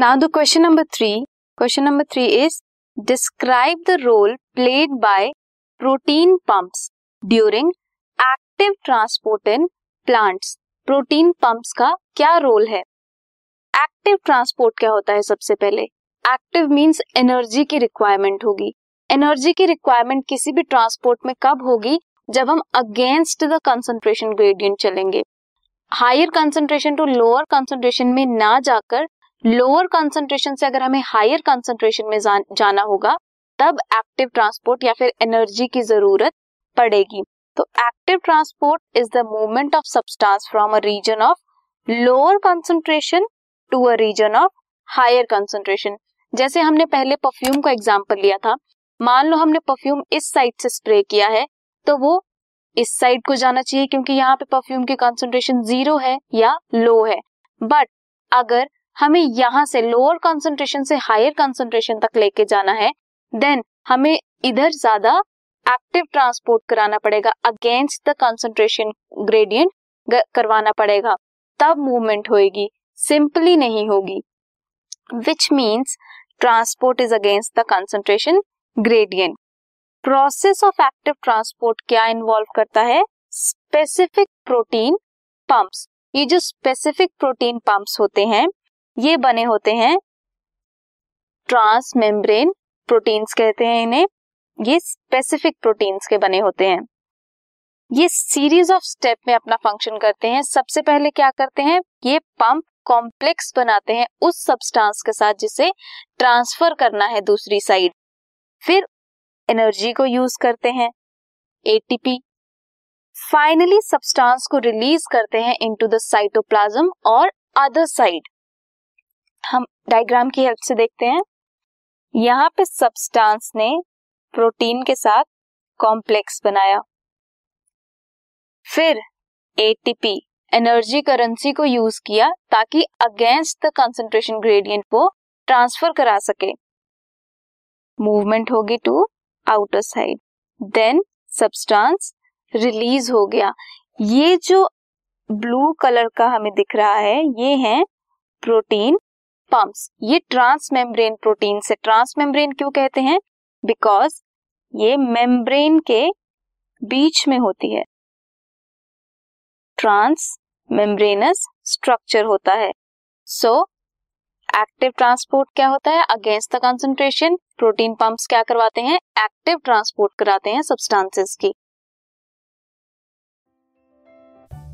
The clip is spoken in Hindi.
Now the question number three question number three is describe the role played by protein pumps during active transport in plants protein pumps का क्या रोल है? एक्टिव ट्रांसपोर्ट क्या होता है सबसे पहले? एक्टिव मींस एनर्जी की रिक्वायरमेंट होगी। एनर्जी की रिक्वायरमेंट किसी भी ट्रांसपोर्ट में कब होगी? जब हम अगेंस्ट द कंसंट्रेशन ग्रेडियंट चलेंगे। Higher concentration to lower concentration में ना जाकर लोअर कंसंट्रेशन से अगर हमें हायर कंसंट्रेशन में जाना होगा, तब एक्टिव ट्रांसपोर्ट या फिर एनर्जी की ज़रूरत पड़ेगी। तो active transport is the movement of substance from a region of lower concentration to a region of higher concentration जैसे हमने पहले परफ्यूम का एग्ज़ाम्पल लिया था, मान लो हमने परफ्यूम इस साइड से स्प्रे किया है तो वो इस साइड को जाना चाहिए क्योंकि यहाँ पे परफ्यूम की कंसंट्रेशन ज़ीरो है या लो है। बट अगर हमें यहाँ से लोअर कंसंट्रेशन से हायर कंसंट्रेशन तक लेके जाना है। देन हमें इधर ज़्यादा एक्टिव ट्रांसपोर्ट कराना पड़ेगा। अगेंस्ट द कंसंट्रेशन ग्रेडियंट करवाना पड़ेगा। तब मूवमेंट होगी सिंपली नहीं होगी। Which means transport is against the concentration gradient process of active transport क्या इन्वॉल्व करता है? स्पेसिफिक प्रोटीन पंप्स ये जो स्पेसिफिक प्रोटीन पंप्स होते हैं ये बने होते हैं। ट्रांस मेम्ब्रेन प्रोटीन्स कहते हैं इन्हें। ये स्पेसिफिक प्रोटीन्स के बने होते हैं। ये सीरीज़ ऑफ़ स्टेप में अपना फ़ंक्शन करते हैं। सबसे पहले क्या करते हैं? ये पंप कॉम्प्लेक्स बनाते हैं उस सब्सटेंस के साथ जिसे ट्रांसफ़र करना है दूसरी साइड फिर एनर्जी को यूज़ करते हैं एटीपी फाइनली सब्सटेंस को रिलीज़ करते हैं इनटू द साइटोप्लाज्म और अदर साइड हम डायग्राम की हेल्प से देखते हैं। यहाँ पे सब्सटेंस ने प्रोटीन के साथ कॉम्प्लेक्स बनाया। फिर एटीपी एनर्जी करेंसी को यूज़ किया ताकि अगेंस्ट द कंसंट्रेशन ग्रेडियंट को ट्रांसफ़र करा सके। मूवमेंट होगी to outer side then substance release हो गया। ये जो ब्लू कलर का हमें दिख रहा है, ये है प्रोटीन पंप्स ये ट्रांस मेम्ब्रेन प्रोटीन से ट्रांस मेम्ब्रेन क्यों कहते हैं? बिकॉज़ ये मेम्ब्रेन के बीच में होती है। ट्रांस मेम्ब्रेनस स्ट्रक्चर होता है। सो एक्टिव ट्रांसपोर्ट क्या होता है? Against the concentration protein pumps क्या करवाते हैं? एक्टिव ट्रांसपोर्ट कराते हैं सब्सटेंसेस की।